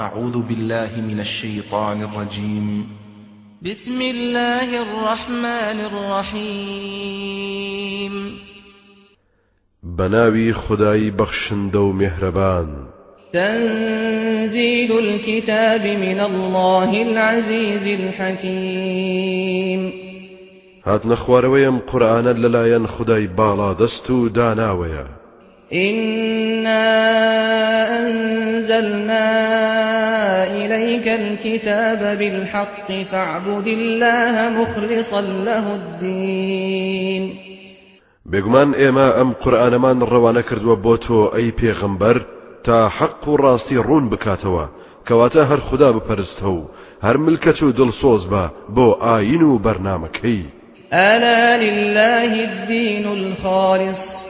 أعوذ بالله من الشيطان الرجيم. بسم الله الرحمن الرحيم. بناوي خداي بخشندو مهربان. تنزيل الكتاب من الله العزيز الحكيم. هات نخوارويم قرآن للاين خداي بالا دستو داناويا إنا أنزلنا إليك الكتاب بالحق فاعبد الله مخلصا له الدين. بێگومان ئێمە ئەم قورآنەمان ڕەوانە کردووە بۆ تۆ ئەی پێغەمبەر تا حەق و ڕاستی ڕوون بکاتەوە کەواتە هەر خوددا بپەرستە و هەر ملکەت و دڵسۆز بە بۆ ئاین و بەرنمەکەی. ألا لله الدين الخالص.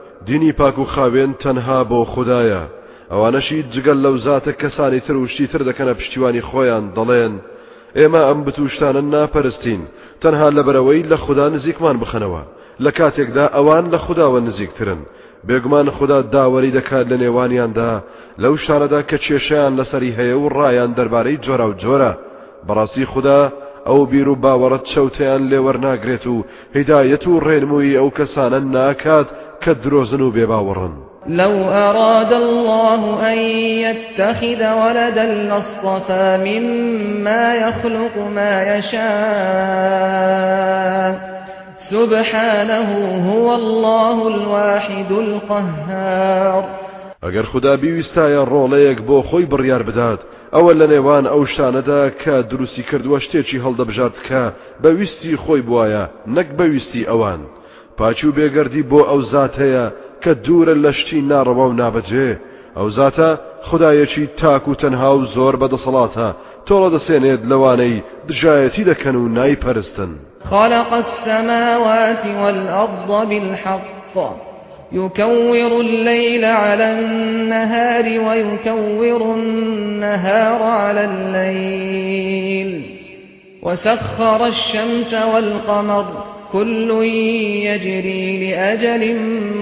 دینی پاک و خاوێن تەنها بۆ خدایە ئەوانەشی جگەل لەو زاتە کەسانی تر وشتی تر دەکەنە پشتیوانی خۆیان دەڵێن. ئێمە ئەم بتوشتانە ناپەرستین. تەنها لەبەرەوەی لە خوددا نزیکمان بخەنەوە لە کاتێکدا ئەوان لە خودداوە نزیکترن. بێگومان خوددا داوەری دەکات لە نێوانیاندا. لەو شارەدا کە کێشیان لەسەری هەیە و ڕایان دەربارەی جۆرا و جۆرە. بەڕاستی خوددا ئەو بیر و باوەڕەت چەوتیان لێوەرناگرێت و هیدایەت و ڕێنمووی ئەو کەسانە ناکات کە درۆزن و بێباوەڕن. لو أراد الله أن يتخذ ولدا لاصطفى مما يخلق ما يشاء. سبحانه هو الله الواحد القهار. ئەگەر خدا بیویستایە ڕۆڵەیەک بۆ خۆی بڕیار بدات ئەوە لە نێوان ئەو شانەدا کە دروستی کردووە شتێکی هەڵدەبژات کە بەویستی خۆی بواە نەک بەویستی ئەوان. پاچی و بێگەردی بۆ ئەو زات هەیە کە دوورە لە شتی ناڕەوە و نابەجێ. ئەو زاتە خدایەکی تاک و تەنها و زۆر بەدەسەڵاتە. تۆڵە دەسێنێت لەوانەی دژایەتی دەکەن و نایپەرستن. خلق السماوات والأرض بالحق. يكور الليل على النهار ويكور النهار على الليل. وسخر الشمس والقمر. كل يجري لأجل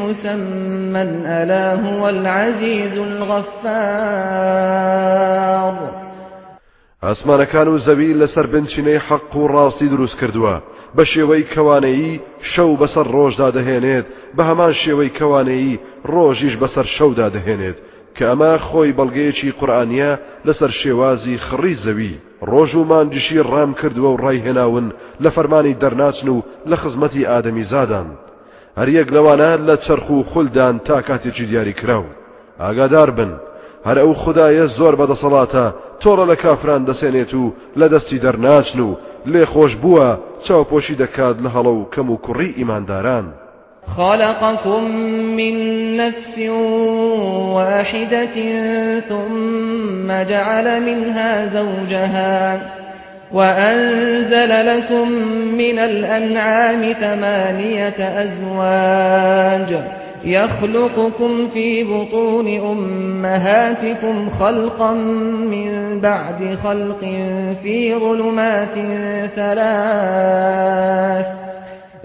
مسمى ألا هو العزيز الغفار. ئاسمانەکان و زەوی لەسەر بنچینەی حەق و ڕاستی دروست کردووە بە شێوەی کەوانەیی شەو بەسەر ڕۆژدا دەهێنێت بە هەمان شێوەی کەوانەیی ڕۆژیش کە ئەمە خۆی بەڵگەیەکی قورآانە لەسەر شێوازی خڕی زەوی ڕۆژ و مانجشی ڕام کردووە و ڕایهێناون لە فەرمانی دەرناچن و لە خزمەتی ئادەمی زادان. هەریەک لەوانە لە چرخ و خولدان تا کاتێکی دیاری کراو. ئاگادار بن هەر ئەو خدایە زۆر بەدەسەڵاتە تۆڕە لە کافران دەسێنێت و لە دەستی دەرناچن و لێ خۆش بووە چاوپۆشی دەکات لە هەڵە و کەم و کوڕی ئیمانداران. خلقكم من نفس واحدة ثم جعل منها زوجها وأنزل لكم من الأنعام ثمانية أزواج يخلقكم في بطون أمهاتكم خلقا من بعد خلق في ظلمات ثلاث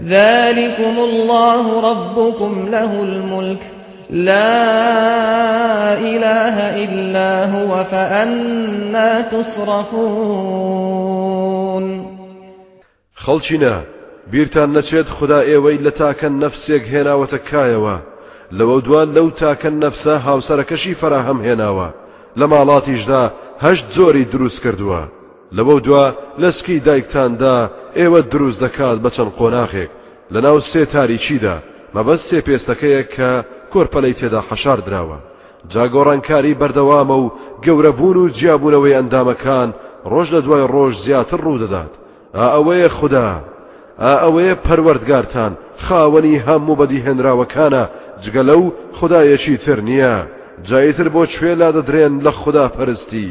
ذلكم الله ربكم له الملك. لا إله إلا هو فأنا تصرفون. خەڵچینە بیرتان نەچێت خدا ئێوەی لە تاکە نەفسێک هێناوەتە کایەوە. لەوە دوان لەو تاکە نەفسە هاوسەرەکەشی فراهەم هێناوە. لە ماڵاتیشدا هەشت زۆری دروست کردووە. لەبە دوا لە سکی دایکتاندا ئێوە دروست دەکات بە چەند قۆناغێک. لە ناو سێ تاریکیدا مەبەست سێ پێستەکەیە کە کۆرپەلەی تێدا حەشار دراوە جا گۆڕانکاری بەردەوامە و گەورەبوون و جیابوونەوەی ئەندامەکان ڕۆژ لە دوای ڕۆژ زیاتر ڕوودەدات ئا ئەوەیە خودا. ئا ئەوەیە پەروەردگارتان خاوەنی هەموو بەدی هێنراوەکانە جگە لەو خدایەکی تر نییە. جایتر بۆ کوێ لا دەدرێن لە خوددا پەرستی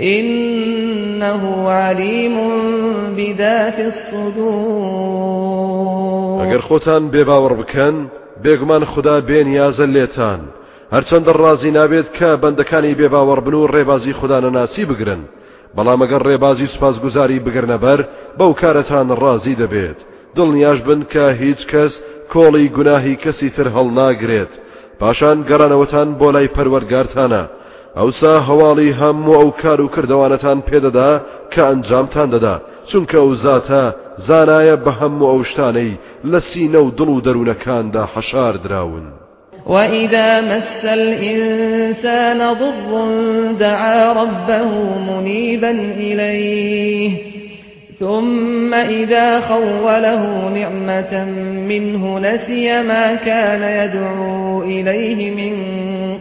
إنه عليم بذات الصدور. اگر خوتان بێباوەڕ بکەن بێگومان خدا بێنیازە لێتان. هەرچەندە ڕازی نابێت کە بەندەکانی بێباوەڕ بن و ڕێبازی خوددانە ناسی بگرن. بەڵام ئەگەر ڕێبازی سوپاسگوزاری بگرنە بەر بەو کارەتان ڕازی دەبێت. دڵنیاش بن کە هیچ کەس کۆڵی گوناهی کەسی تر هەڵ ناگرێت پاشان گەڕانەوەتان بۆ لای پەروەردگارتانە ئەوسا هەواڵی هەموو ئەو کار و کردوانەتان پێدەدا کە ئەنجامتان دەدا چونکە ئەو زاتە زانایە بە هەموو ئەو شتانەی لە سینە و دڵ و دەروونەکاندا حەشار دراون. وإذا مس الإنسان ضر دعا ربه منيبا إليه ثم إذا خوله نعمة منه نسي ما كان يدعو إليه من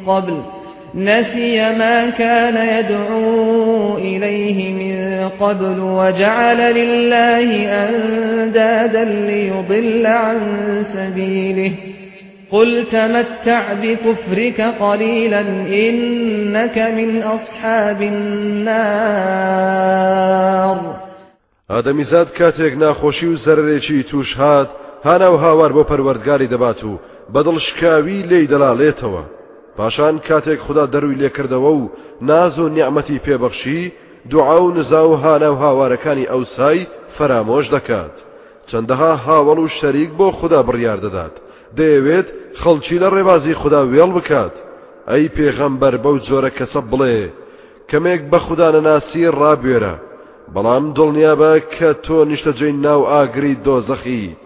قبل. نسي ما كان يدعو إليه من قبل وجعل لله أندادا ليضل عن سبيله. قل تمتع بكفرك قليلا إنك من أصحاب النار. ئادەمیزاد کاتێک ناخۆشی و زەرێکی توش هات هانا و هاوار بۆ پەروەردگاری دەبات و بەدڵ شکاوی لێی دەلاڵێتەوە. پاشان کاتێک خدا دەروی لێکردەوە و ناز و نیعممەتی پێبەخشی دوعا و نزا و هانا و هاوارەکانی ئەوسای فەرامۆش دەکات. چەندەها هاوڵ و شەریک بۆ خدا بڕیار دەدات. دەیەوێت خەڵکی لە ڕێبازی خدا وێڵ بکات. ئەی پێغەمبەر بەو جۆرە کەسە بڵێ کەمێک بە خوددانە ناسی ڕابێرە. بەڵام دڵنیا بە کە تۆ نیشتەجێی ناو ئاگری دۆزەخیت.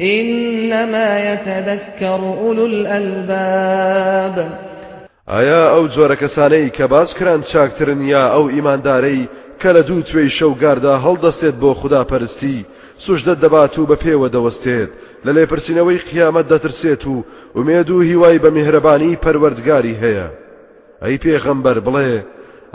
إنما يتذكر أولو الألباب. ئایا ئەو جۆرە کەسانەی کە باس کران چاکترن یا ئەو ئیماندارەی کە لە دوو توێی شەوگاردا هەڵدەستێت بۆ خودا پەرستی سوژدە دەبات و بە پێوە دەوەستێت. لە لێپرسینەوەی قیامەت دەترسێت و ئومێد و هیوای بە میهرەبانی پەروەردگاری هەیە. ئەی پێغەمبەر بڵێ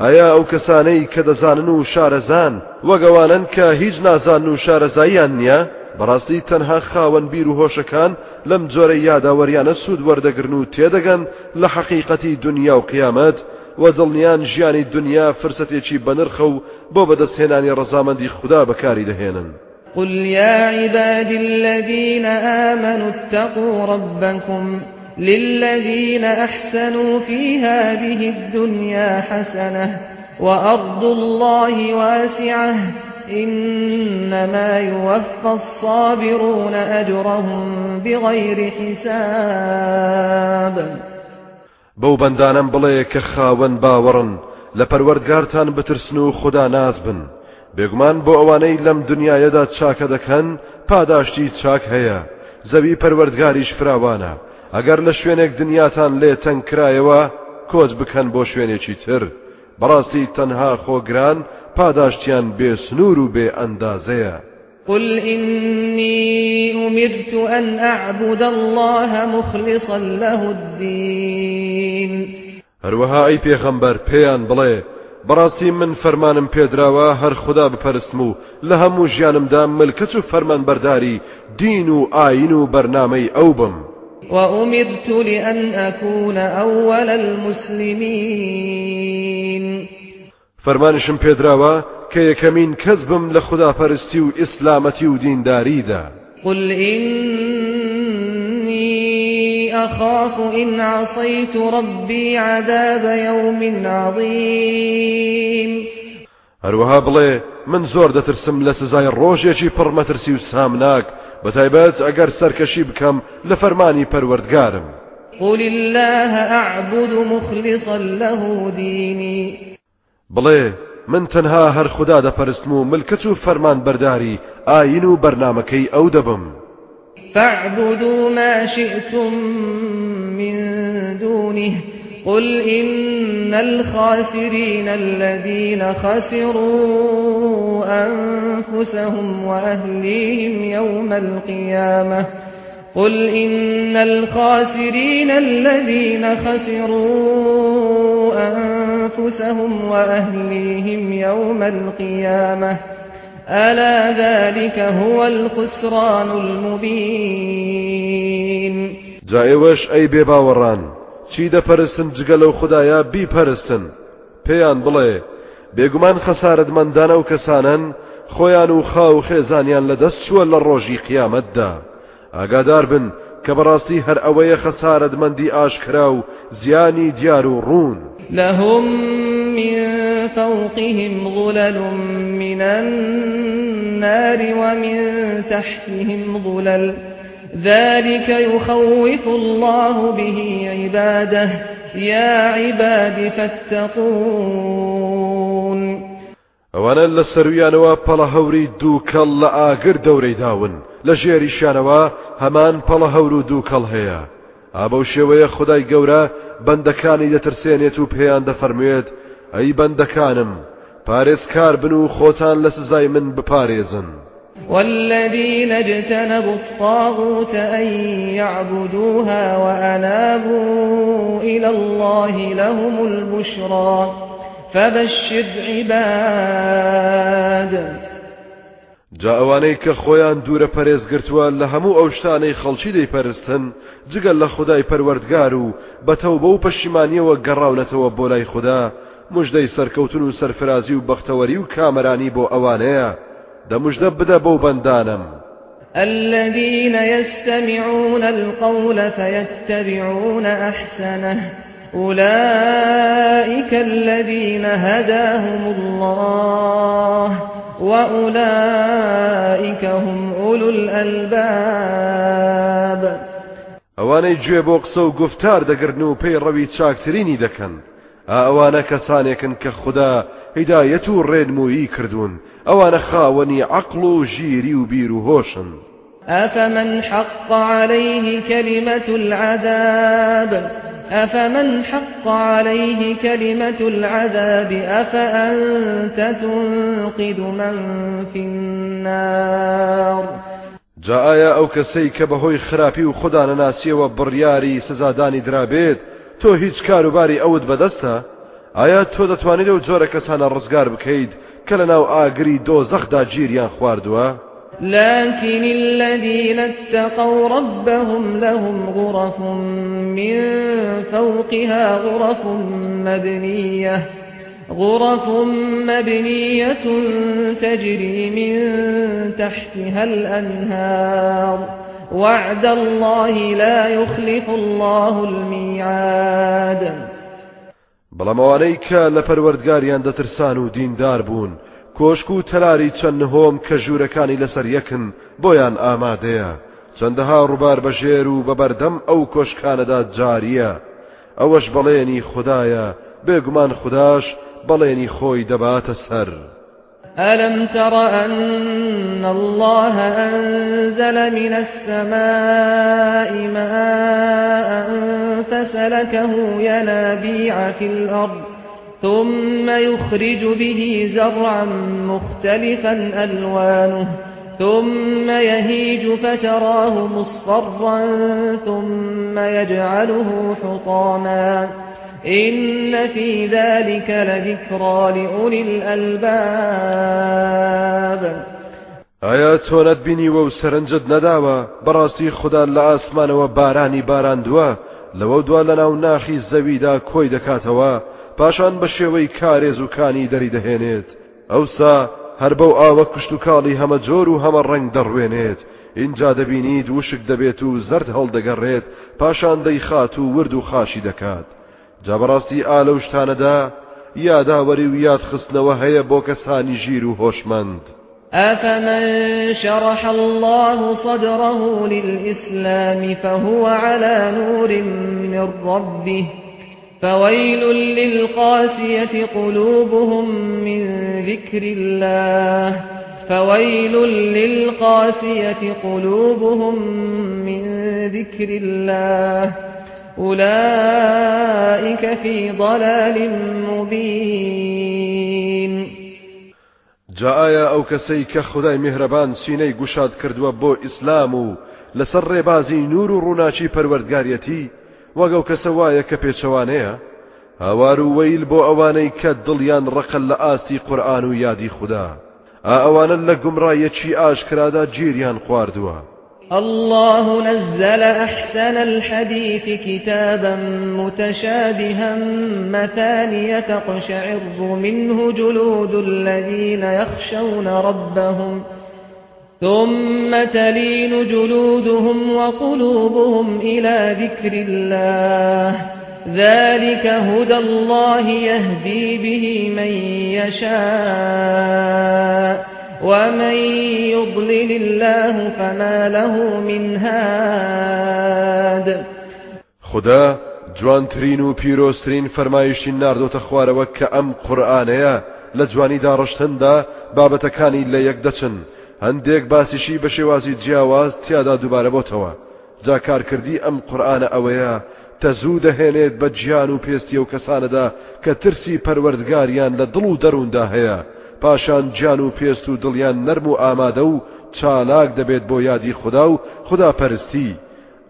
ئایا ئەو کەسانەی کە دەزانن و شارەزان وەگەوانن کە هیچ نازان و شارەزاییان نییە؟ بەڕاستی تەنها خاوەن بیر و هۆشەکان لەم جۆرە یاداوەریانە سوود وەردەگرن و تێدەگەن لە حەقیقەتی دنیا و قیامەت و دڵنیان ژیانی دنیا فرسەتێکی بەنرخە و بۆ بەدەستهێنانی ڕەزامەندی خوددا بەکاری دەهێنن. قل يا عبادي الذين آمنوا اتقوا ربكم للذين أحسنوا في هذه الدنيا حسنة وأرض الله واسعة إنما يوفى الصابرون أجرهم بغير حساب. بەو بەندانم بڵێ کە خاوەن باوەڕن لە پەروەردگارتان بترسن و خوددا ناز بن. بێگومان بۆ ئەوانەی لەم دنیاەدا چاکە دەکەن پاداشتی چاک هەیە. زەوی پەروەردگاریش فراوانە. ئەگەر لە شوێنێک دنیاتان لێ تەنگ کرایەوە کۆچ بکەن بۆ شوێنێکی تر. بەڕاستی تەنها خۆگران پاداشتیان بێ سنوور و بێ ئەندازەیە. قل إني أمرت أن أعبد الله مخلصا له الدين. هەروەها ئەی پێغەمبەر پێیان بڵێ بەڕاستی من فەرمانم پێدراوە هەر خوددا بپەرستم و لە هەموو ژیانمدا ملکەچ و فەرمان بەرداری دین و ئاین و بەرنامەی ئەو بم. وأمرت لأن أكون أول المسلمين. فەرمانشم پێدراوە کە یەکەمین کەس بم لە خوداپەرستی و ئیسلامەتی و دینداریدا. قل إني أخاف إن عصيت ربي عذاب يوم عظيم. هەروەها بڵێ من زۆر دەترسم لە سزای ڕۆژێکی پڕمەترسی و سامناک بەتایبەت ئەگەر سەرکەشی بکەم لە فەرمانی پەروەردگارم. قل الله أعبد مخلصا له ديني. بڵێ من تەنها هەر خوددا دەپەرستم و ملکەت و فەرمان بەرداری ئاین و بەرنمەکەی ئەو دەبم فاعبدوا ما شئتم من دونه قل إن الخاسرين الذين خسروا أنفسهم وأهليهم يوم القيامة قل إن الخاسرين الذين خسروا أنفسهم وأهليهم يوم القيامة. ألا ذلك هو الخسران المبين. جائوش أي بێباوەڕان. چی دەپەرستن جگە لەو خدایە بیپەرستن؟ پێیان بڵێ بێگومان خەسارەتمەندانە و کەسانن خۆیان و خاو خێزانیان لەدەست چووە لە ڕۆژی قیامەتدا. ئاگادار بن کە بەڕاستی هەر ئەوەیە خەسارەتمەندی ئاشکرا و زیانی دیار ڕوون. لهم من فوقهم ظلل من النار ومن تحتهم ظلل. ذلك يخوف الله به عباده. يا عباد فاتقون. ئەوانە لە سەرویانەوە پەڵە هەوری دوو کەڵ لە ئاگر دەورەی داون. لە ژێریشانەوە هەمان پەڵە هەور و دوو کەڵ هەیە ئابە شێوەیە خدای گەورە بەندەکانی دەترسێنێت و پێیان دەفەرموێت ئەی بەندەکانم پارێزکار بن و خۆتان لە سزای من بپارێزن والذين اجتنبوا الطاغوت أن يعبدوها وأنابوا إلى الله لهم البشرى فبشر عباد. جا ئەوانەی کە خۆیان دوورە پەرێزگرتووە لە هەموو ئەو شتانەی خەڵکی دەیپەرستن جگەل لە خدای پەروەردگار و بەتەو بە و پەشیمانیەوە گەڕاونەتەوە بۆ لای خوددا. مژدەی سەرکەوتن و سەرفرازی و بەختەوەری و کامەرانی بۆ ئەوانەیە. دەمژدە بدە بەو بەندانم. الذين يستمعون القول فيتبعون أحسنه. أولئك الذين هداهم الله. وأولئك هم أولو الألباب. ئەوانەی گوێ بۆ قسە و گفتار دەگرن و پێی ڕەوی چاکترینی دەکەن. ئەوانە کەسانێکن کە خوددا هیدایەت و ڕێنمویی کردوون. ئەوانە خاوەنی عقل و ژیری و بیر و هۆشن. أفمن حق عليه كلمة العذاب؟ أفمن حق عليه كلمة العذاب أفأنت تنقذ من في النار؟ جا ئایا ئەو کەسەی کە بەهۆی خراپی و ناسیەوە بڕیاری سزادانی درابێت تۆ هیچ کاروباری ئەوت بەدەستە؟ ئایا تۆ دەتوانیت ئەو جۆرە کەسانە ڕزگار بکەیت کە لە ناو ئاگری دۆزەخدا گیریان خواردووە؟ لكن الذين اتقوا ربهم لهم غرف من فوقها غرف مبنية غرف مبنية تجري من تحتها الأنهار. وعد الله لا يخلف الله الميعاد. بەڵامەوانەی کە لە پەروەردگاریان دەترسان و دیندار بوون کۆشک و تەلاری چەند نهۆم کە ژوورەکانی لەسەر یەکن بۆیان ئامادەیە چەندەها ڕووبار بەژێر و بەبەردەم ئەو کۆشکانەدا جاریە ئەوەش بەڵێنی خدایە بێگومان خودداش بەڵێنی خۆی دەباتە سەر. ألم تر أن الله أنزل من السماء ماء فسلكه ينابيع في الأرض ثم يخرج به زرعا مختلفا ألوانه ثم يهيج فتراه مصفرا ثم يجعله حطاما. إن في ذلك لذكرى لأولي الألباب. ئایا تۆ نەت بینیوە و سەرنجت نەداوە؟ بەڕاستی خودا لە ئاسمانەوە بارانی باراندووە لەوە دوا لە ناو ناخی زەویدا کۆی دەکاتەوە. پاشان بە شێوەی کارێزووکانی دەری دەهێنێت. ئەوسا هەر بەو ئاوە کشت و کاڵی هەمە جۆر و هەمە ڕنگ دەڕوێنێت. ئینجا دەبینیت وشک دەبێت و زەرد هەڵدەگەڕێت پاشان دەیخات و ورد و خاشی دەکات. جا بەڕاستی ئالە شتانەدا یاداوەری و یاد خستنەوە هەیە بۆ کەسانی ژیر و هۆشمەند. أفمن شرح الله صدره للإسلام فهو على نور من ربه. فويل للقاسية قلوبهم من ذكر الله. فويل للقاسية قلوبهم من ذكر الله. أولئك في ضلال مبين. جاء ئەو کەسەی کە خدای میهرەبان سینەی گوشاد کردووە بۆ ئیسلام و لەسەر ڕێبازی نور و ڕووناچی وەگەو کەسە وایە کە پێچەوانەیە هاوار و وەیل بۆ ئەوانەی کە دڵیان ڕقل لە ئاستی قورآن و یادی خوددا. ئەوانە لە گومڕایەکی ئاشکرادا گیریان خواردووە. الله نزل أحسن الحديث كتابا متشابها مثانية تقشعر منه جلود الذين يخشون ربهم. ثم تلين جلودهم وقلوبهم إلى ذكر الله ذلك هدى الله يهدي به من يشاء ومن يضلل الله فما له من هاد خدا جوانترین و پیرۆسترین فەرمایشتی ناردۆتە خوارەوە کە ئەم قورآانەیە لە جوانی داڕشتندا بابەتەکانی لە یەک دەچن. هەندێک باسیشی بە شێوازی جیاواز تیادا دووبارە بۆتەوە. جا کارکردی ئەم قورآانە ئەوەیە تەزوو دەهێنێت بە گیان و پێستی و کەسانەدا کە ترسی پەروەردگاریان لە دڵ و دەرووندا هەیە. پاشان گیان و پێست و دڵیان نەرم و ئامادە و چالاک دەبێت بۆ یادی خوددا و خدا پەرستی.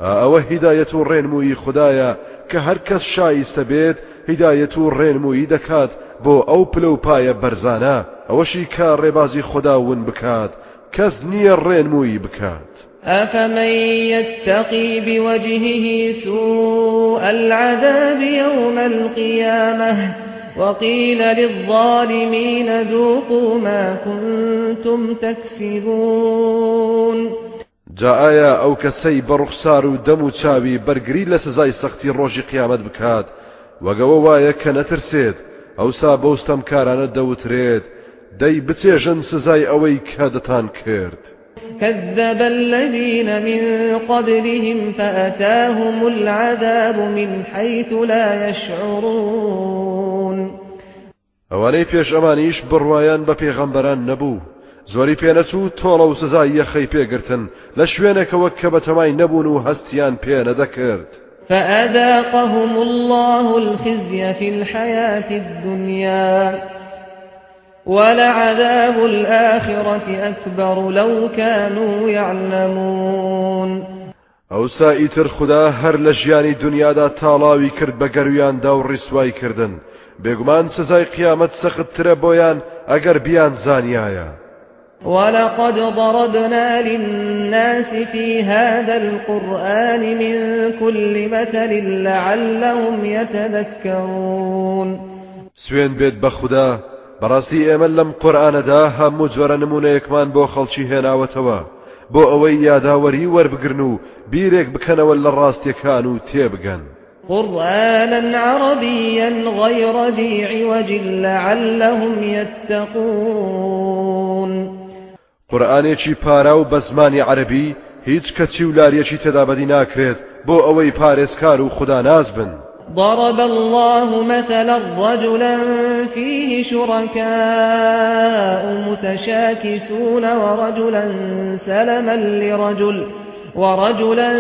ئەوە هیدایەت و ڕێنمووی خدایە کە هەر کەس شایستە بێت هیدایەت و ڕێنمووی دەکات بۆ ئەو پلە و پایە بەرزانە. ئەوەشی کا ڕێبازی خدا ون بکات. کەس نییە ڕێنمووی بکات أفمن يتقي بوجهه سوء العذاب يوم القيامة وقيل للظالمين ذوقوا ما كنتم تكسبون. جاء ئەو کەسەی بەڕوخسار و دەم و چاوی بەرگری لە سزای سەختی ڕۆژی قیامەت بکات وەگەوە وایە کە نەترسێت ئەوسا بەوستەم کارانە دەوترێت دەی بچێژن سزای ئەوەی کە دەتان کرد. كذب الذين من قبلهم فأتاهم العذاب من حيث لا يشعرون. ئەوانەی پێش ئەمانیش بڕوایان بە پێغەمبەران نەبوو. زۆری پێنەچوو تۆڵە و سزای یەخەی پێگرتن. لە شوێنێکەوە کە بەتەمای نەبوون و هەستیان فأذاقهم الله الخزي في الحياة الدنيا. ولعذاب الآخرة أكبر لو كانوا يعلمون. ئەو سائیتر خدا هەر لە ژیانی دنیادا تاڵاوی کرد بە گەرویاندا و ڕیسوای کردن بێگومان سزای قیامەت سەختترە بۆیان ئەگەر بیان زانیایە ولقد ضربنا للناس في هذا القرآن من كل مثل لعلهم يتذكرون. سوێن بێت بە خوددا بەڕاستی ئێمە لەم قورآانەدا هەموو جۆرە نمونەیەکمان بۆ خەڵکی هێناوەتەوە. بۆ ئەوەی یاداوەری وەربگرن و بیرێک بکەنەوە لە ڕاستیەکان و تێبگەن. قرآنا عربيا غير ذي عوج لعلهم يتقون. قورآانێکی پارا و بە زمانی عەربی هیچ کەچی و لاریەکی تێدابەدی ناکرێت بۆ ئەوەی پارێزکار و خوددا ناز بن. ضرب الله مثلا رجلا فيه شركاء متشاكسون ورجلا سلما لرجل ورجلا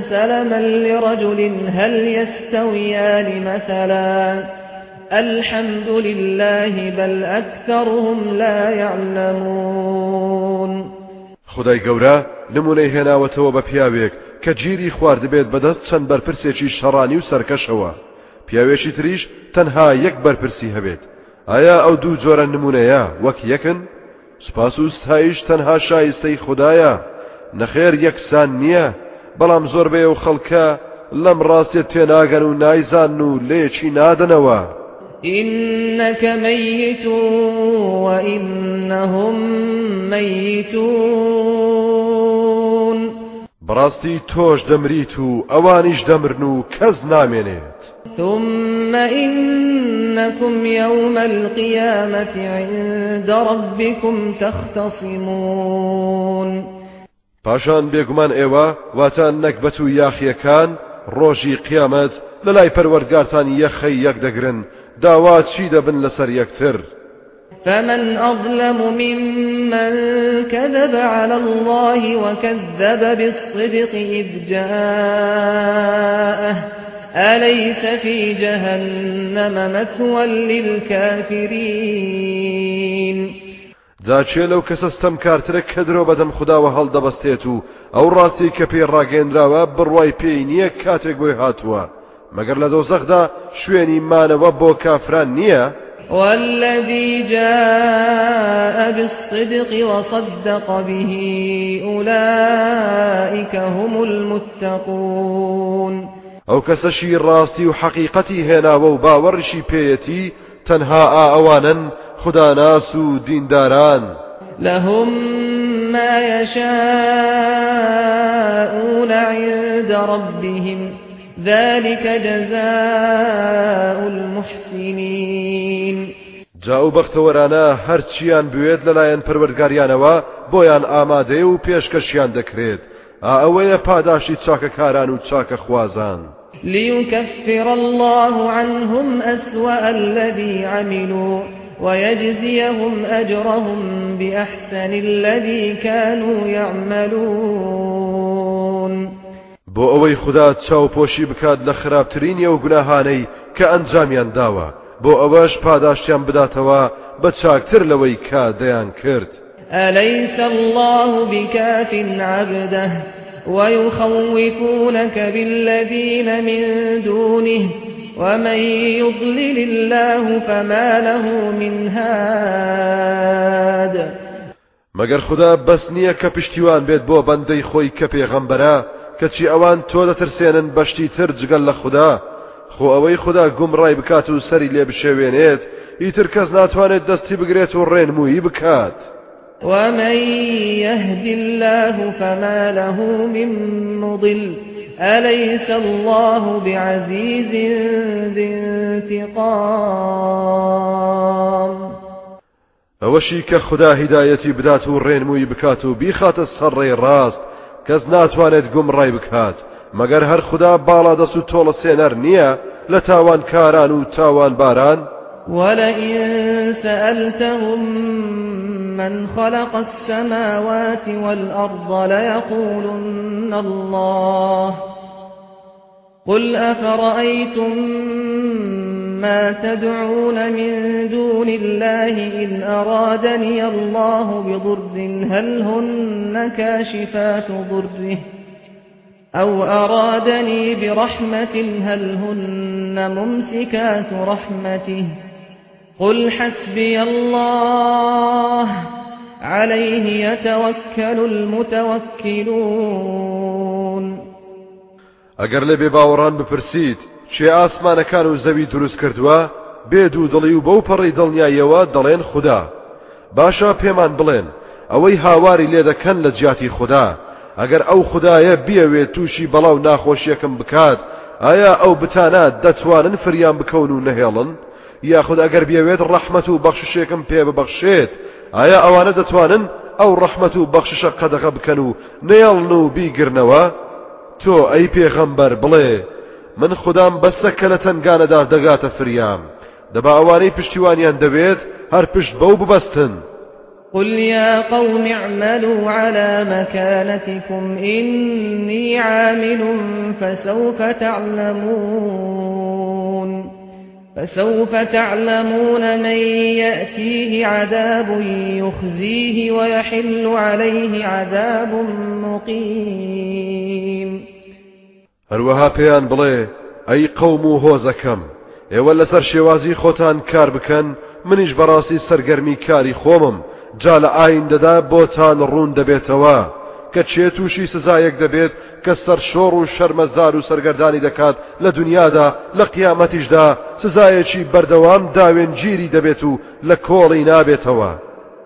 سلما لرجل هل يستويان مثلا؟ الحمد لله بل أكثرهم لا يعلمون. خدای گەورە نمونەی هێناوەتەوە بە پیاوێک کە گیری خواردبێت بەدەست چەند بەرپرسێکی شەڕانی و سەرکەشەوە. پیاوێکی تریش تەنها یەک بەرپرسی هەبێت. ئایا ئەو دوو جۆرە نمونەیە؟ وەک یەکن؟ سپاس و ستایش تەنها شایستەی خدایە. نەخێر یەکسان نییە. بەڵام زۆربەیە و خەڵکە لەم ڕاستێت تێناگەن و نایزان و لێکی نادنەوە. إنك ميت وإنهم ميتون بەڕاستی تۆش دەمریت و ئەوانیش دەمرن و کەس نامێنێت. ثم إنكم يوم القيامة عند ربكم تختصمون. پاشان بێگومان ئێوە واتان نەکبەت و یاخیەکان ڕۆژی قیامەت لە لای پەروەردگارتان یەخەی یەک دەگرن. داوا چی دەبن لەسەر یەکتر؟ فمن أظلم ممن كذب على الله وكذب بالصدق إذ جاءه أليس في جهنم مثوى للكافرين جاچێ لەو کەسە ستەم کارترە کە درۆ بەدەم خداوە هەڵدەبەستێت و ئەو ڕاستی کە پێی ڕاگەندراوە بڕوای پێی نییە کاتێک بۆی هاتووە مەگەر لە دۆزەخدا شوێنی مانەوە بۆ کافران نییە؟ والذي جاء بالصدق وصدق به أولئك هم المتقون. ئەو کەسەشی ڕاستی و حەقیقەتی هێناوە و باوەڕشی پێیەتی تەنها ئاوانن خدا ناس و دینداران لهم ما يشاءون عند ربهم. ذلك جزاء المحسنين جا و بەختەوەرانە هەرچیان بوێت لەلایەن پەروەردگاریانەوە بۆیان ئامادەێ و پێشکەشیان دەکرێت. ئەوەیە پاداشی چاکەکاران و چاکە خوازان. ليكفر الله عنهم أسوأ الذي عملوا ويجزيهم أجرهم بأحسن الذي كانوا يعملون بۆ ئەوەی خوددا چاوپۆشی بکات لە خراپترینی و گوناهانەی کە ئەنجامیان داوە. بۆ ئەوەش پاداشتیان بداتەوە بە چاکتر لەوەی کا دەیان کرد. أليس الله بكاف عبده ويخوفونك بالذين من دونه ومن يضلل الله فما له من هاد. مەگەر خدا بەس نییە کە پشتیوان بێت بۆ بەندەی خۆی کە پێغەمبەرە کەچی ئەوان تۆ دەترسێنن بەشتی تر جگەل لە خوددا خۆ ئەوەی خوددا گومڕای بکات و سەری لێ بشێوێنێت ئیتر کەس ناتوانێت دەستی بگرێت و ڕێنمویی بکات. ومن يهد الله فما له من مضل أليس الله بعزيز ذي انتقام ئەوەشی کە خدا هیدایەتی بدات و ڕێنمووی بکات و بیخاتە ڕاست کەس ناتوانێت گومڕای بکات. مەگەر هەر خدا باڵا دەست و تۆڵە سێنەر نییە لە تاوان کاران و تاوان باران. ولئن سألتهم من خلق السماوات والأرض ليقولن الله قل أفرأيتم ما تدعون من دون الله إن أرادني الله بضر هل هن كاشفات ضره؟ أو أرادني برحمة هل هن ممسكات رحمته؟ قل حسبي الله عليه يتوكل المتوكلون. ئەگەر لە بێ باوەڕان چێ ئاسمانەکان و زەوی دروست کردووە بێد و دڵی و بەو پەڕی دڵنیایەوە دەڵێن خوددا. باشە پێمان بڵێن ئەوەی هاواری لێ دەکەن لە جیاتی خوددا. ئەگەر ئەو خدایە بیاوێت تووشی بەڵاو ناخۆشیەکەم بکات ئایا ئەو بتانە دەتوانن فریان بکەون و نەهێڵن؟ یاخود ئەگەر بێوێت ڕەحمت و بەخششێکم پێ ببەخشێت ئایا ئەوانە دەتوانن ئەو ڕەحمت و بەخششە قەدەغە بکەن و نێڵن و بیگرنەوە؟ تۆ ئەی پێغەمبەر بڵێ من خوددام بەستە کە لە تنگانەدا دەگاتە فریام. دەبا ئەوانەی پشتیوانیان دەوێت هەر پشت بەو ببەستن قل يا قوم اعملوا على مكانتكم إني عامل فسوف تعلمون. فسوف تعلمون من يأتيه عذاب يخزيه ويحل عليه عذاب مقيم. هەروەها پێیان بڵێ ئەی قەوم و هۆزەکەم ئێوە لەسەر شێوازی خۆتان کار بکەن منیش بەڕاستی سەرگەرمی کاری خۆمم جا لە ئایندەدا بۆتان ڕوون دەبێتەوە. کە چێ تووشی سزایەک دەبێت کە سەر شۆڕ و شەرمەزار و سەرگەردانی دەکات لە دنیادا لە قیامەتیشدا سزایەکی بەردەوام داوێن گیری دەبێت و لە کۆڵی نابێتەوە.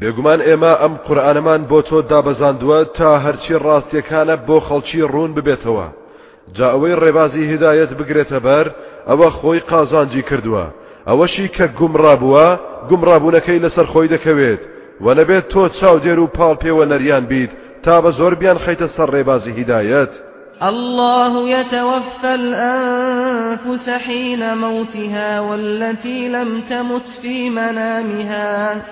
بێگومان ئێمە ئەم قورآنەمان بۆ تۆ دابەزاندووە تا هەرچی ڕاستیەکانە بۆ خەڵکی ڕوون ببێتەوە. جا ئەوەی ڕێبازی هدایەت بگرێتە بەر ئەوە خۆی قازانجی کردووە. ئەوەشی کە گومڕابووە گومڕابوونەکەی لەسەر خۆی دەکەوێت. و نەبێت تۆ چاودێر و پاڵ پێوە نەریان بیت تا بە زۆر بیان خەیتە سەر ڕێبازی هدایەت. الله يتوفى الأنفس حين موتها والتي لم تمت في منامها.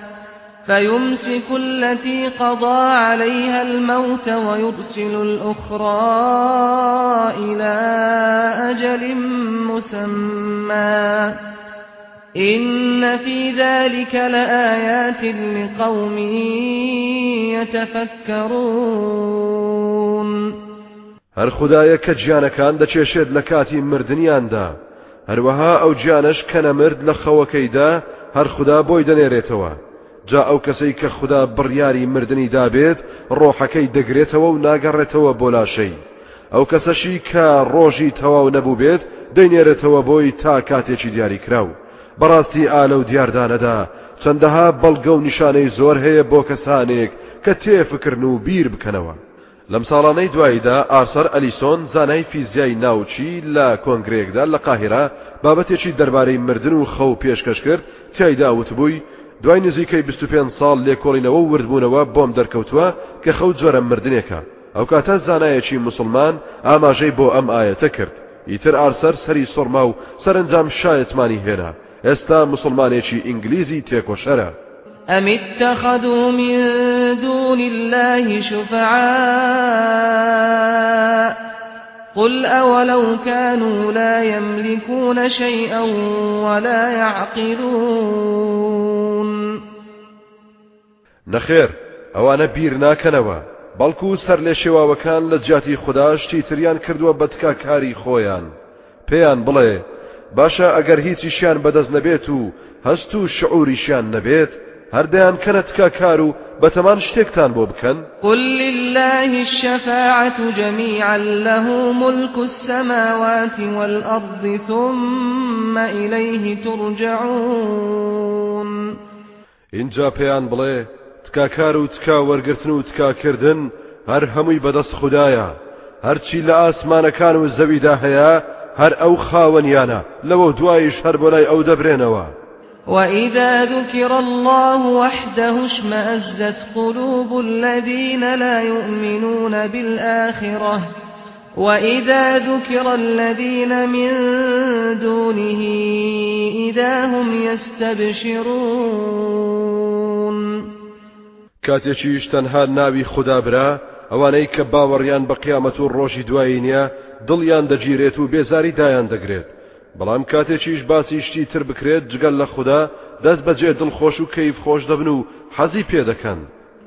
فيمسك التي قضى عليها الموت ويرسل الأخرى إلى أجل مسمى. إن في ذلك لآيات لقوم يتفكرون. هەر خدایە کە گیانەکان دەچێشێت لە کاتی مردیاندا هەروەها ئەو گیانش کە نەمرد لە خەوەکەیدا هەر خدا بۆی دەنێرێتەوە. جا ئەو کەسەی کە خدا بڕیاری مردنی دابێت ڕۆحەکەی دەگرێتەوە و ناگەڕێتەوە بۆ لاشەی. ئەو کەسەشی کە ڕۆژی تەواو نەبوو بێت دەینێرێتەوە بۆی تا کاتێکی دیاری کراو. بەڕاستی ئالە و دیاردانەدا چەندەها بەڵگە و نیشانەی زۆر هەیە بۆ کەسانێک کە تێفکردن و بیر بکەنەوە. لەم ساڵانەی دواییدا ئارسەر ئەلیسۆن زانای فیزیای ناوچی لە کۆنگرێکدا لە قاهرا بابەتێکی دەربارەی مردن و خەو پێشکەش کرد تیایدا وتبووی دوای نزیکەی 25 ساڵ لێکۆڵینەوە وردبوونەوە بۆم دەرکەوتووە کە خەوت جۆرە مردنێکە. ئەو کاتە زانایەکی مسلمان ئاماژەی بۆ ئەم ئاەتە کرد. ئیتر ئارسەر سەری سۆرما و سەرنجام شایەتمانی هێنا. ئێستا مسلمانێکی ئینگلیزی تێکۆشەرە. أم اتخذوا من دون الله شفعاء؟ قل أولو كانوا لا يملكون شيئا ولا يعقلون. نەخێر ئەوانە بیر ناکەنەوە بەڵکو سەر لێ شێواوەکان لە جاتی خودداشتی تریان کردووە بەتکا کاری خۆیان. پێیان بڵێ باشە ئەگەر هیچیشیان بەدەست نەبێت و هەست و شعوریشیان نەبێت هەردەیان کەنەتکە کار و بەتەمان شتێکتان بۆ بکەن. قل لله الشفاعة جميعا له ملك السماوات والأرض ثم إليه ترجعون. اینجا پێیان بڵێ تکاکار و تکا وەرگرتن و تکاکردن هەر هەمووی بەدەست خوددایە هەرچی لە ئاسمانەکان و زەویدا هەیە هەر ئەو خاوەنیانە. لەوە دوایش هەر بۆ لای ئەو دەبرێنەوە. وإذا ذكر الله وحده اشمأزت قلوب الذين لا يؤمنون بالآخرة وإذا ذكر الذين من دونه إذا هم يستبشرون کاتێکیش تەنها ناوی خوددا برا ئەوانەی کە باوەڕیان بە قیامەت و ڕۆژی دوایی نییە دڵیان دەگیرێت و بێزاری دایان دەگرێت. بەڵام کاتێکیش باسی شتی تر بکرێت جگەل لە خوددا دەست بەجێ دڵخۆش و کەیف خۆش دەبن و حەزی پێ دەکەن.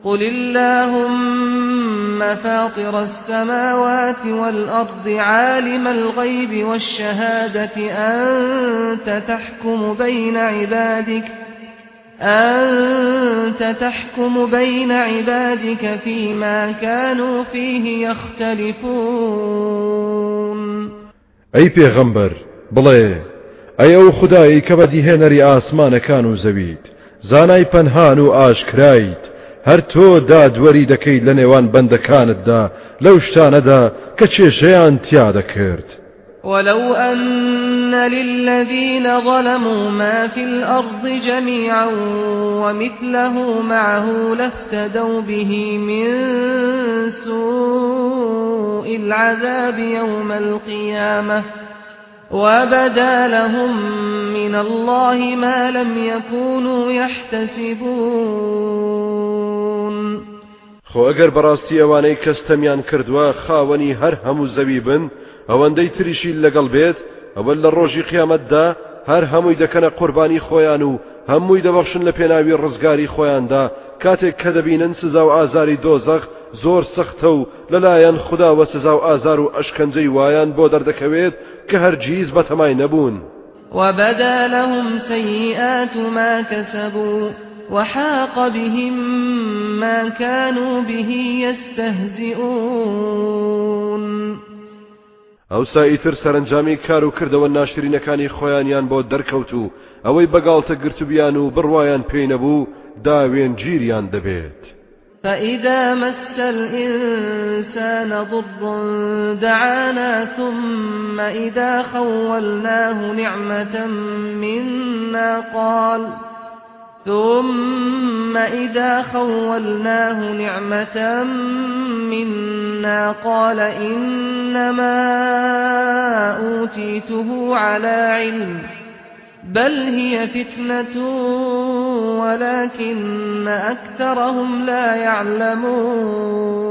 قل اللهم فاطر السماوات والأرض عالم الغيب والشهادة أنت تحكم بين عبادك أنت تحكم بين عبادك فيما كانوا فيه يختلفون أي پیغمبر بڵێ ئەی ئەو خدایی کە بەدیهێنەری ئاسمانەکان و زەویت زانای پەنهان ئاشکرایت هەر تۆ دادوەری دەکەیت لە نێوان بەندەکانتدا لەو شتانەدا کە کێشەیان تیا دەکرد. ولو أن للذين ظلموا ما في الأرض جميعا ومثله معه لافتدوا به من سوء العذاب يوم القيامة وبدا لهم من الله ما لم يكونوا يحتسبون خۆ ئەگەر بەڕاستی ئەوانەی کەستەمیان کردووە خاوەنی هەر هەموو زەوی بن ئەوەندەی تریشی لەگەڵ بێت ئەوە لە ڕۆژی قیامەتدا هەر هەمووی دەکەنە قوربانی خۆیان و هەمووی دەبەخشن لە پێناوی ڕزگاری خۆیاندا. کاتێک کە دەبینن سزا و ئازاری دۆزەخ زۆر سەختە و لەلایەن خودداوە سزا و ئازار و ئەشکەنجەی وایان بۆ دەردەکەوێت کە هەرگیز بەتەمای نەبوون. وبدا لهم سيئات ما كسبوا وحاق بهم ما كانوا به يستهزئون ئەو سایتر سەرنجامی کار و کردەوە ناشرینەکانی خۆیانیان بۆ دەرکەوت و ئەوەی بەگاڵتە گرتوبیان و بڕواان پێی نەبوو داوێن گیریان دەبێت. فإذا مس الإنسان ضر دعانا ثم إذا خولناه نعمة منا قال ثم إذا خولناه نعمة منا قال إنما أوتيته على علم بل هي فتنة ولكن أكثرهم لا يعلمون.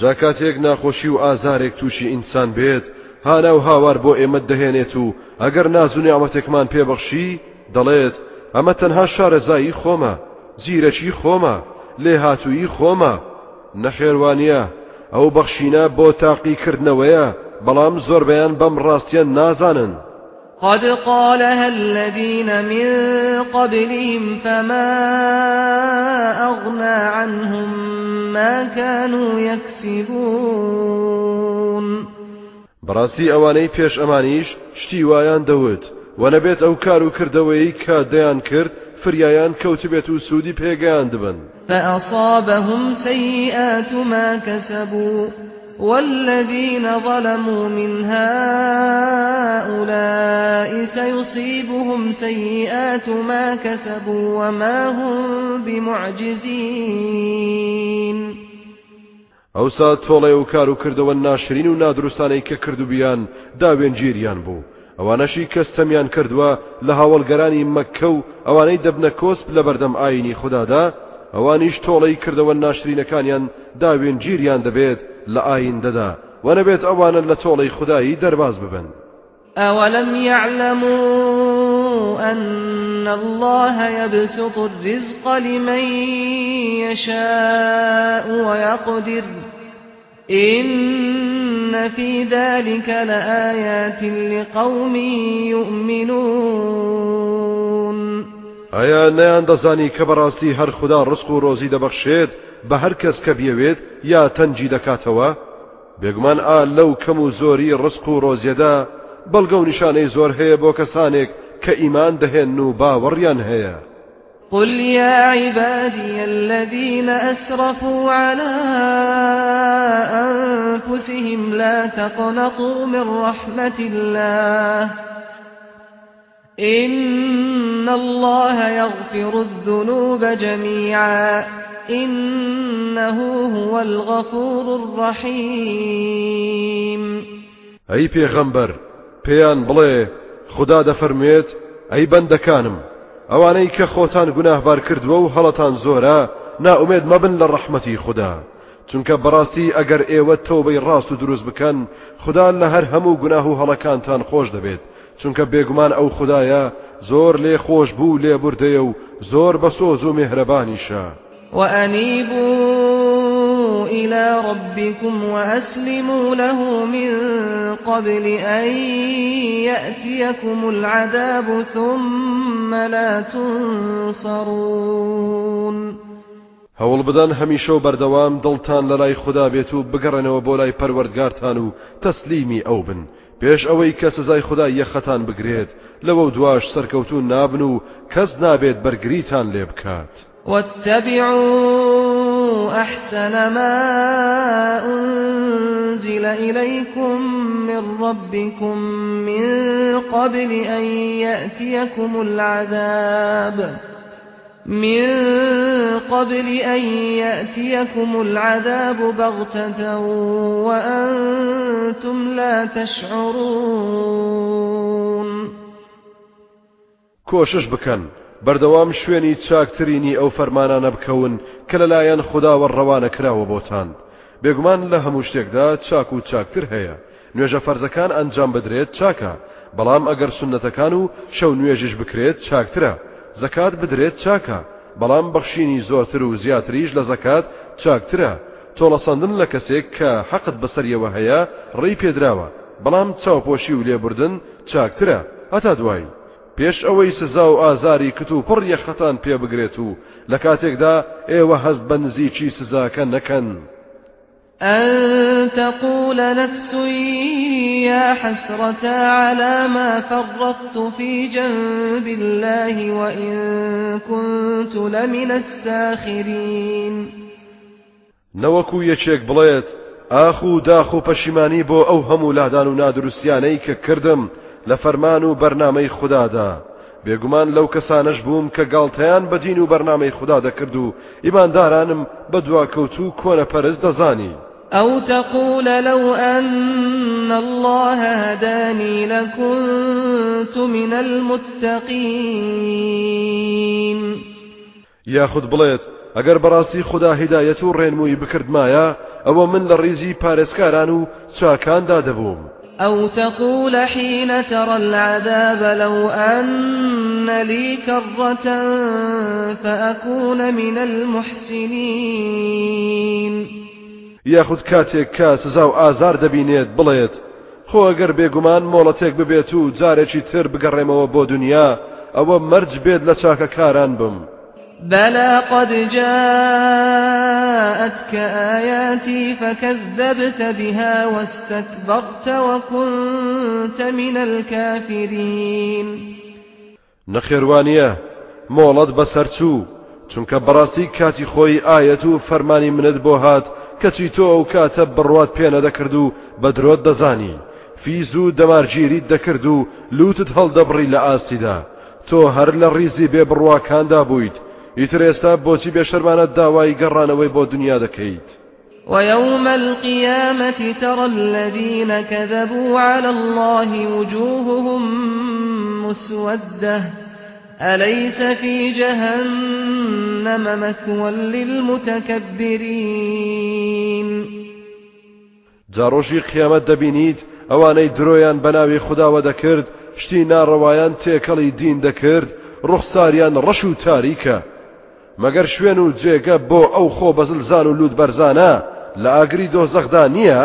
جاکاتێک ناخۆشی و ئازارێک ئینسان بێت هانا و هاوار بۆ ئێمە دەهێنێت و ئەگەر نازونی ئەمەتێکمان پێبەخشی دەڵێت ئەمە تەنها شارەزایی خۆمە زیرەکی خۆمە لێ هاتووی خۆمە. نەخێوانە ئەو بەخشینە بۆ تاقیکردنەوەیە بەڵام زۆربیان بەم ڕاستیان نازانن. قد قالها الذين من قبلهم فما أغنى عنهم ما كانوا يكسبون بەڕاستی ئەوانەی پێش ئەمانیش شتی وایان دەوت و نەبێت ئەو کار و کردەوەی کە دەیان کرد فریایان کەوتبێت و سوودی پێگەیان دبن. فأصابهم سيئات ما كسبوا والذين ظلموا من هؤلاء سيصيبهم سيئات ما كسبوا وما هم بمعجزين ئەوسا تۆڵێ و کار و کردەوە ناشرین و نادروستانەی کە کردوبیان داوێنگیریان بوو. ئەوانەشی کەستەمیان کردووە لە هاوڵگەرانی مەکە و ئەوانەی دەبنە کۆسپ لە بەردەم ئاینی خوددادا ئەوانیش تۆڵەی کردەوە ناشرینەکانیان داوێنگیریان دەبێت لە ئایندەدا وەنەبێت ئەوانە لە تۆڵەی خودایی دەرباز ببن. أولم يعلموا أن الله يبسط الرزق لمن يشاء ويقدر إن في ذلك لآيات لقوم يؤمنون. ئایا نەیان دەزانی کە بەڕاستی هەر خوددا ڕسق و ڕۆزی دەبەخشێت بە هەر کەس کە بیەوێت یا تەنجی دەکاتەوە بێگومان ئا لەو کەم و زۆری ڕسق و ڕۆزیەدا بەڵگە و نیشانەی زۆر کە ئیمان دەهێن و باوەڕیان هەیە قل يا عبادي الذين أسرفوا على أنفسهم لا تقنطوا من رحمة الله إن الله يغفر الذنوب جميعا إنه هو الغفور الرحيم أي پیغمبر پێیان بڵێ خدا دەفەرمێت ئەی بەندەکانم ئەوانەی کە خۆتان گوناهبار کردووە و هەڵەتان زۆرە ناومێت مەبن لە ڕەحمەتی خوددا. چونکە بەڕاستی ئەگەر ئێوە تۆبەی ڕاست و دروست بکەن خدا لە هەر هەموو گوناه و هەڵەکانتان خۆش دەبێت. چونکە بێگومان ئەو خدایە زۆر لێ خۆش بوو لێ بوردەیە و زۆر بە سۆز و مهرەبانیشە وأنيبوا إلى ربكم وأسلموا له من قبل أن يأتيكم العذاب ثم لا تنصرون. هەوڵ بدەن هەمیشە و بەردەوام دڵتان لە لای خوددا بێت و بگەڕێنەوە بۆ لای پەروەردگارتان و تەسلیمی ئەو بن. پێش ئەوەی کە سزای خوددا یەخەتان بگرێت لەوە دواش سەرکەوتون نابن و کەس نابێت بەرگریتان لێ بکات. واتبعوا أحسن ما أنزل إليكم من ربكم من قبل أن يأتيكم العذاب من قبل أن يأتيكم العذاب بغتة وأنتم لا تشعرون. کۆشش بکەن. بەردەوام شوێنی چاکترینی ئەو فەرمانانە بکەون کە لەلایەن خداوە ڕەوانە کراوە بۆتان. بێگومان لە هەموو شتێکدا چاک و چاکتر هەیە. نوێژە فەرزەکان ئەنجام بدرێت چاکە. بەڵام ئەگەر سنەتەکان و شەو نوێژش بکرێت چاکترە. زەکات بدرێت چاکە. بەڵام بەخشینی زۆرتر و زیاتریش لە زەکات چاکترە. تۆڵەسەندن لە کەسێک کە حەقت بەسەریەوە هەیە ڕێی پێدراوە. بەڵام چاوپۆشی و لێبوردن چاکترە. هەتا دوایی. پێش ئەوەی سزا و ئازاری کت و پڕ یەخەتان پێ بگرێت و لە کاتێکدا ئێوە هەست بە نزیکی سزاکە نەکەن. أن تقول نفس يا حسرة على ما فرطت في جنب الله وإن كنت لمن الساخرين نەوەکو یەکێک بڵێت ئاخ و داخ و پەشیمانی بۆ ئەو هەموو لادان و نادروستیانەی کە کردم لە فەرمان و بەرنامەی خوددادا بێگومان لەو کەسانش بووم کە گاڵتەیان بەدین و بەرنامەی خوددا دەکرد و ئیماندارانم بە دواکەوت و کۆنەپەرز دەزانی. أو تقول لو أن الله هداني لكنت من المتقين یاخود بڵێت ئەگەر بەڕاستی خدا هدایەت و ڕێنمووی بکردمایە ئەوە من لە ڕیزی پارێزکاران و چاکاندا دەبووم أو تقول حين ترى العذاب لو أن لي كرة فأكون من المحسنين. یاخود کاتێک کا سزا و ئازار دەبینێت بڵێت خۆ ئەگەر بێگومان مۆڵەتێک ببێت و تر بگەڕێمەوە بۆ دنیا ئەوە مەرج بێت لە چاکە کاران بم. بلى قد جاءتك آياتي فكذبت بها واستكبرت وكنت من الكافرين. نەخێوانە مۆڵەت بەسەرچوو چونکە بەڕاستی کاتی خۆی ئاەت و فەرمانی منت بۆ هات کەچی تۆ ئەو کاتە بڕوات پێنە دەکرد و بە درۆت دەزانی. فیز لوتت هەڵدەبڕی لە ئاستیدا. تۆ هەر لە ڕیزی بێ بڕواکاندا بوویت. ئیتر ئێستا بۆچی بێشەرمانە داوای گەڕانەوەی بۆ دنیا دەکەیت ويوم القيامة ترى الذين كذبوا على الله وجوههم مسودة. أليس في جهنم مثوى للمتكبرين؟ جاڕۆژی قیامەت دەبینیت ئەوانەی درۆیان بەناوی خداوە دەکرد شتی ناڕەوایان تێکەڵی دین دەکرد ڕوخساریان ڕەش و تاریکە. مەگەر شوێن و جێگە بۆ ئەو خۆ بەزلزان و لوود بەرزانە لە ئاگری دۆزەخدا نییە؟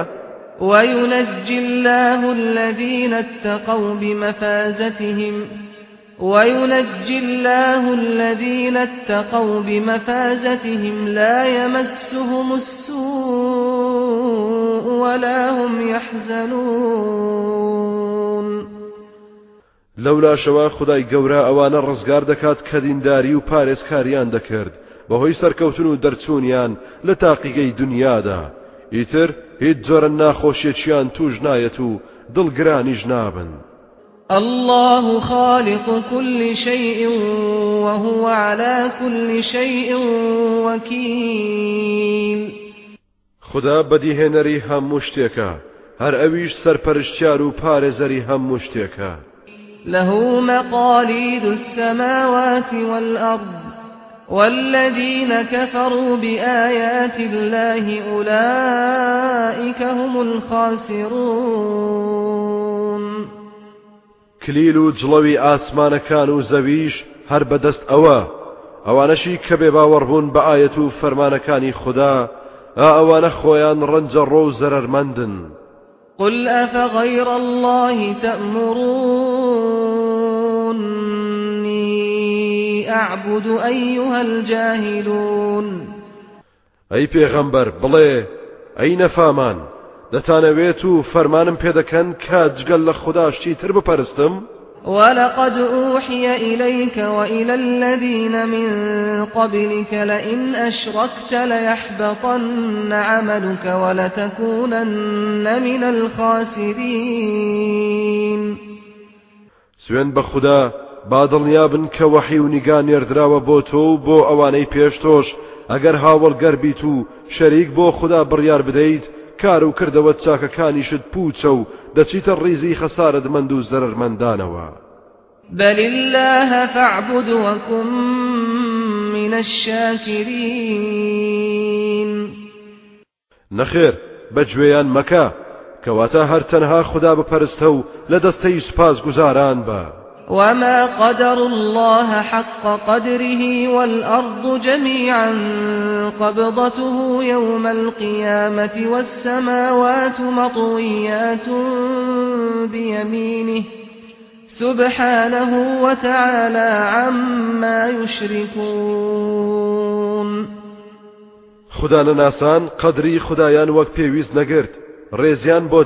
وينجي الله الذين اتقوا بمفازتهم وينجي الله الذين اتقوا بمفازتهم لا يمسهم السوء ولا هم يحزنون. لەولا شەوە خدای گەورە ئەوانە ڕزگار دەکات کە دینداری و پارێزکاریان دەکرد. بەهۆی سەرکەوتن و دەرچوونیان لە تاقیگەی دنیادا. ئیتر هیچ جۆرە ناخۆشیێکیان توش نایەت و دڵگرانیش نابن. الله خالق كل شيء وهو على كل شيء وكيل. خدا بەدیهێنەری هەموو شتێکە. هەر ئەویش سەرپەرشتیار و پارێزەری هەموو شتێکە. له مقاليد السماوات والأرض والذين كفروا بآيات الله أولئك هم الخاسرون. کلیل و جڵەوی ئاسمانەکان و زەویش هەر بەدەست ئەوە. ئەوانەشی کە بێ باوەڕبوون بە ئاەت و فەرمانەکانی خوددا ئا ئەوانە خۆیان ڕەنجە ڕۆ قل أفغير الله تأمروني أعبد أيها الجاهلون. ئەی پێغەمبەر بڵێ ئەی نەفامان دەتانەوێت و فەرمانم پێدەکەن کە جگەل لە خودداشتی تر بپەرستم؟ ولقد أوحي إليك وإلى الذين من قبلك لئن أشركت ليحبطن عملك ولتكونن من الخاسرين. سوێن بە با دڵنیابن کە وەحی و نیگان نێردراوە بۆ تۆ و بۆ ئەوانەی پێش تۆش ئەگەر هاوڵگەر بیت و شەریک بۆ خوددا بڕیار بدەیت کار و کردەوە چاکەکانیشت پوچە و دەچیتە ڕیزی خەسارت مند و زەرمەندانەوە بل الله فاعبد وكن من الشاكرين نەخێر بەگوێیان مەکە کەواتە هەر تەنها خوددا بپەرستە و لە دەستەی سپاس گوزاران بە. وما قدر الله حق قدره والأرض جميعا قبضته يوم القيامة والسماوات مطويات بيمينه سبحانه وتعالى عما يشركون خدا ناسان قدری خدایان وەک پێویست نەگرت ڕێزیان بۆ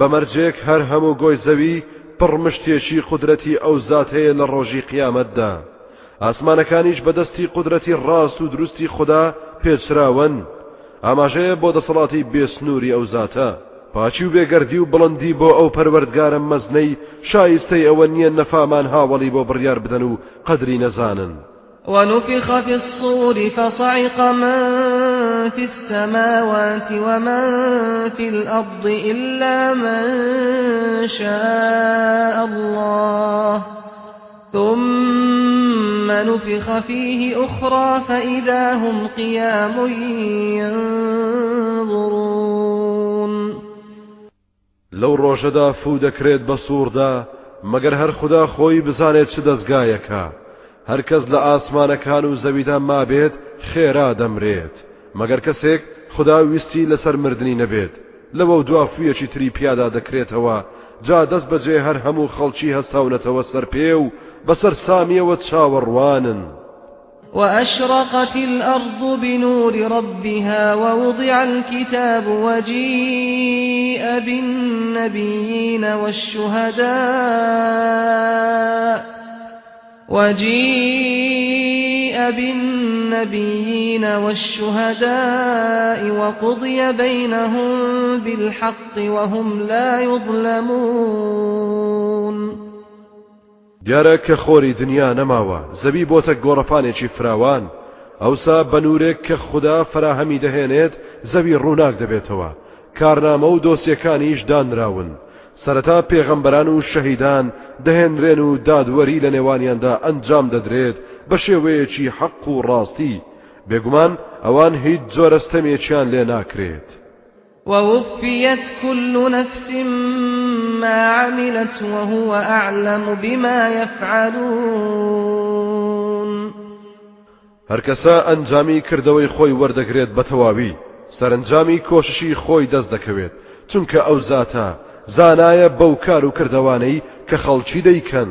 بەمەرجێک هەر هەموو گۆی زەوی پڕمشتێکی قدرەتی ئەو زات هەیە لە ڕۆژی قیامەتدا. ئاسمانەکانیش بەدەستی قدرەتی ڕاست و دروستی خدا پێچراون. ئاماژەیە بۆ دەسەڵاتی بێسنووری ئەو زاتە پاچی و بێگەردی و بڵندی بۆ ئەو پەروەردگارە مەزنەی شایستەی ئەوە نییە نەفامان هاوڵی بۆ بڕیار بدەن و قدری نەزانن. ونفخ في الصور فصعق من في السماوات ومن في الأرض إلا من شاء الله. ثم نفخ فيه أخرى فإذا هم قيام ينظرون. لو دەکرێت بە سووردا مەگەر هەر خدا خۆی بزانێت چ دەستگایەکە. هەرکەس لە ئاسمانەکان و زەویدا مابێت خێرا دەمرێت. مەگەر کەسێک خدا ویستی لەسەر مردنی نەبێت. لەوە دوافویەکی تری پیادا دەکرێتەوە. جا دەست بەجێ هەر هەموو خەڵکی هەستاونەتەوە سەر پێ و بەسەر سامیەوە چاوەڕوانن. وأشرقت الأرض بنور ربها ووضع الكتاب وجيء بالنبيين والشهداء. وجيء بالنبيين والشهداء وقضي بينهم بالحق وهم لا يظلمون. دیارە کە خۆری دنیا نەماوە زەوی بۆتە گۆڕەپانێکی فراوان ئەوسا بەنورێک کە خوددا فراهەمی دەهێنێت زەوی ڕووناک دەبێتەوە. کارنامە و دۆسیەکانیش دانراون. سەرەتا پێغەمبەران و شەهیدان دەهێنرێن و دادوەری لە نێوانیاندا ئەنجام دەدرێت بە شێوەیەکی حەق و ڕاستی. بێگومان ئەوان هیچ جۆرەستەمێکیان لێ ناکرێت. ووفيت كل نفس ما عملت وهو أعلم بما يفعلون هەرکەسا ئەنجامی کردەوەی خۆی وەردەگرێت بە تەواوی. سەرنجامی کۆششی خۆی دەست دەکەوێت. چونکە ئەو زاتە زانایە بەو کار و کردوانەی کە خەڵکی دەیکەن.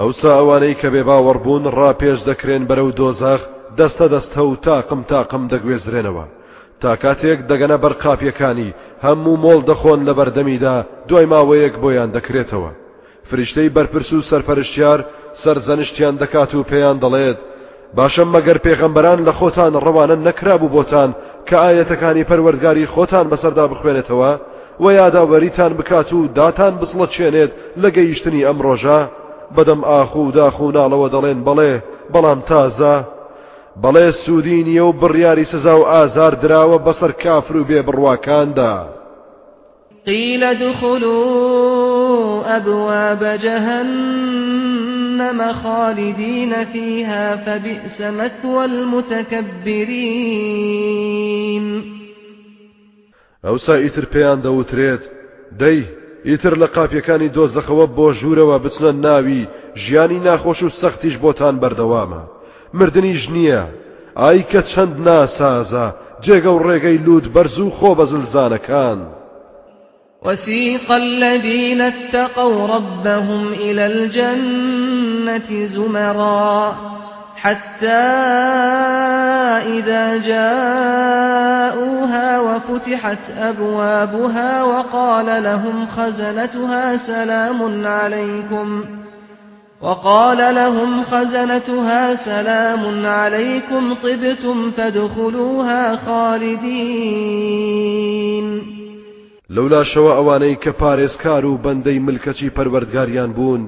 ئەوسا ئەوانەی کە بێ باوەڕبوون ڕاپێش دەکرێن بەرەو دۆزاخ دەستە دەستە و تاقم تاقم دەگوێزرێنەوە. تا کاتێک دەگەنە بەر قاپیەکانی هەموو مۆڵ دەخۆن لە بەردەمیدا دوای ماوەیەک بۆیان دەکرێتەوە. فریشتەی بەرپرس و سەرپەرشتیار سەرزەنشتیان دەکات و پێیان دەڵێت باشم مەگەر پێغەمبەران لە خۆتان ڕەوانە نەکرابوو بۆتان کە ئاەتەکانی پەروەردگاری خۆتان بەسەردا بخوێنێتەوە و یاداوەریتان بکات و داتان بسڵە چێنێت لە گەیشتنی ئەم ڕۆژە. بەدەم ئاخ و داخ و ناڵەوە دەڵێن بەڵێ بەڵام تازە بەڵێ سوودی نیە و بڕیاری سزا و ئازار دراوە بەسەر کافر و بێ بڕواکاندا قيل ادخلوا أبواب جهنم خالدين فيها فبئس مثوى المتكبرين ئەوسا ئیتر پێیان دەوترێت دەی ئیتر لە قاپیەکانی دۆزەخەوە بۆ ژوورەوە بچنە ناوی ژیانی ناخۆش و سەختیش بۆتان بەردەوامە. مردنیش نییە. ئای کە چەند ناسازە جێگە و ڕێگەی لود بەرز و خۆ بەزلزانەکان وسيق الذين اتقوا ربهم إلى الجنة زمرا حتى إذا جاءوها وفتحت أبوابها وقال لهم خزنتها سلام عليكم وقال لهم خزنتها سلام عليكم طبتم فادخلوها خالدين. لولا شەوە ئەوانەی کە پارێزکار و بەندەی ملکەچی پەروەردگاریان بوون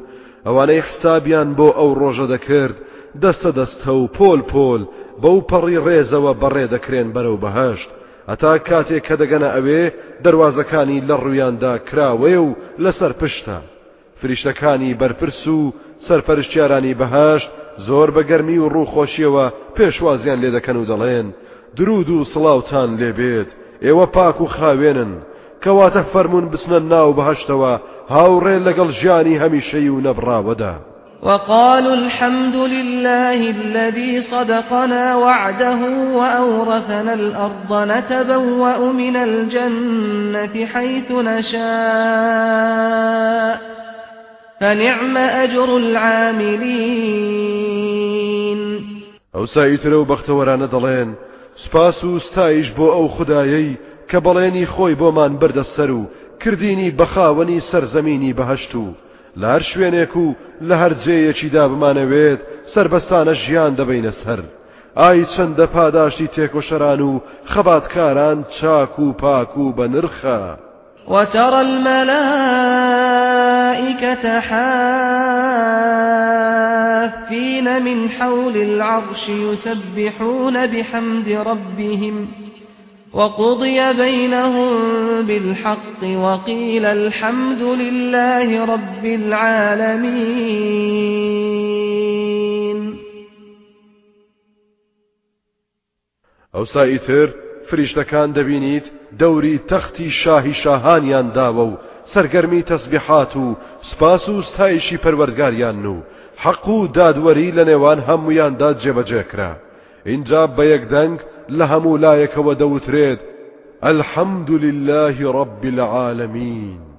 ئەوانەی حسابیان بۆ ئەو ڕۆژە دەکرد دەستە دەستە و پۆل پۆل بەو پەڕی ڕێزەوە بەڕێ دەکرێن بەرەو بەهشت. ئەتا کاتێک کە دەگەنە ئەوێ دەواازەکانی لە ڕوویاندا کراوێ و لەسەر پشتە. فریشتەکانی بەرپرس و سەرپەرشتیارانی بەهشت زۆر بەگەرمی و ڕووخۆشیەوە پێشوازیان لێ دەکەن و دەڵێن. درود و سڵاوتان لێبێت ئێوە پاک و خاوێنن. کەواتە فەرمونون بچنە ناو بەهشتەوە هاوڕێ لەگەڵ ژیانی هەمیشەی و نەبراوەدا وقالوا الحمد لله الذي صدقنا وعده وأورثنا الأرض نتبوأ من الجنة حيث نشاء فنعم أجر العاملين. ئەو سایترە و بەختەوەرانە دەڵێن سپاس و ستایش بۆ ئەو خدایەی کە بەڵێنی خۆی بۆمان بردە سەر و کردینی بەخاوەنی سەرزەمینی بەهشت و هەر شوێنێک و لە هەر جێیەکیدا بمانەوێت سربەستانە ژیان دەبینە سەر. ئای چەندە پاداشتی تێکۆشەران و خەباتکاران چاک و پاک و بە نرخە وترى الملائكة حافين من حول العرش يسبحون بحمد ربهم. وقضي بينهم بالحق وقيل الحمد لله رب العالمين. ئەو سایتر فریشتەکان دەبینیت دەوری تەختی شاهی شاهانیان داوە و سەرگەرمی تەسبیحات و سپاس و ستایشی پەروەردگاریان و حەق و دادوەری لە نێوان هەمویاندا جێبەجێکرا. اینجا بە یەکدەنگ لە هەموو لایەکەوە دەوترێت الحەمد لله رب العالمین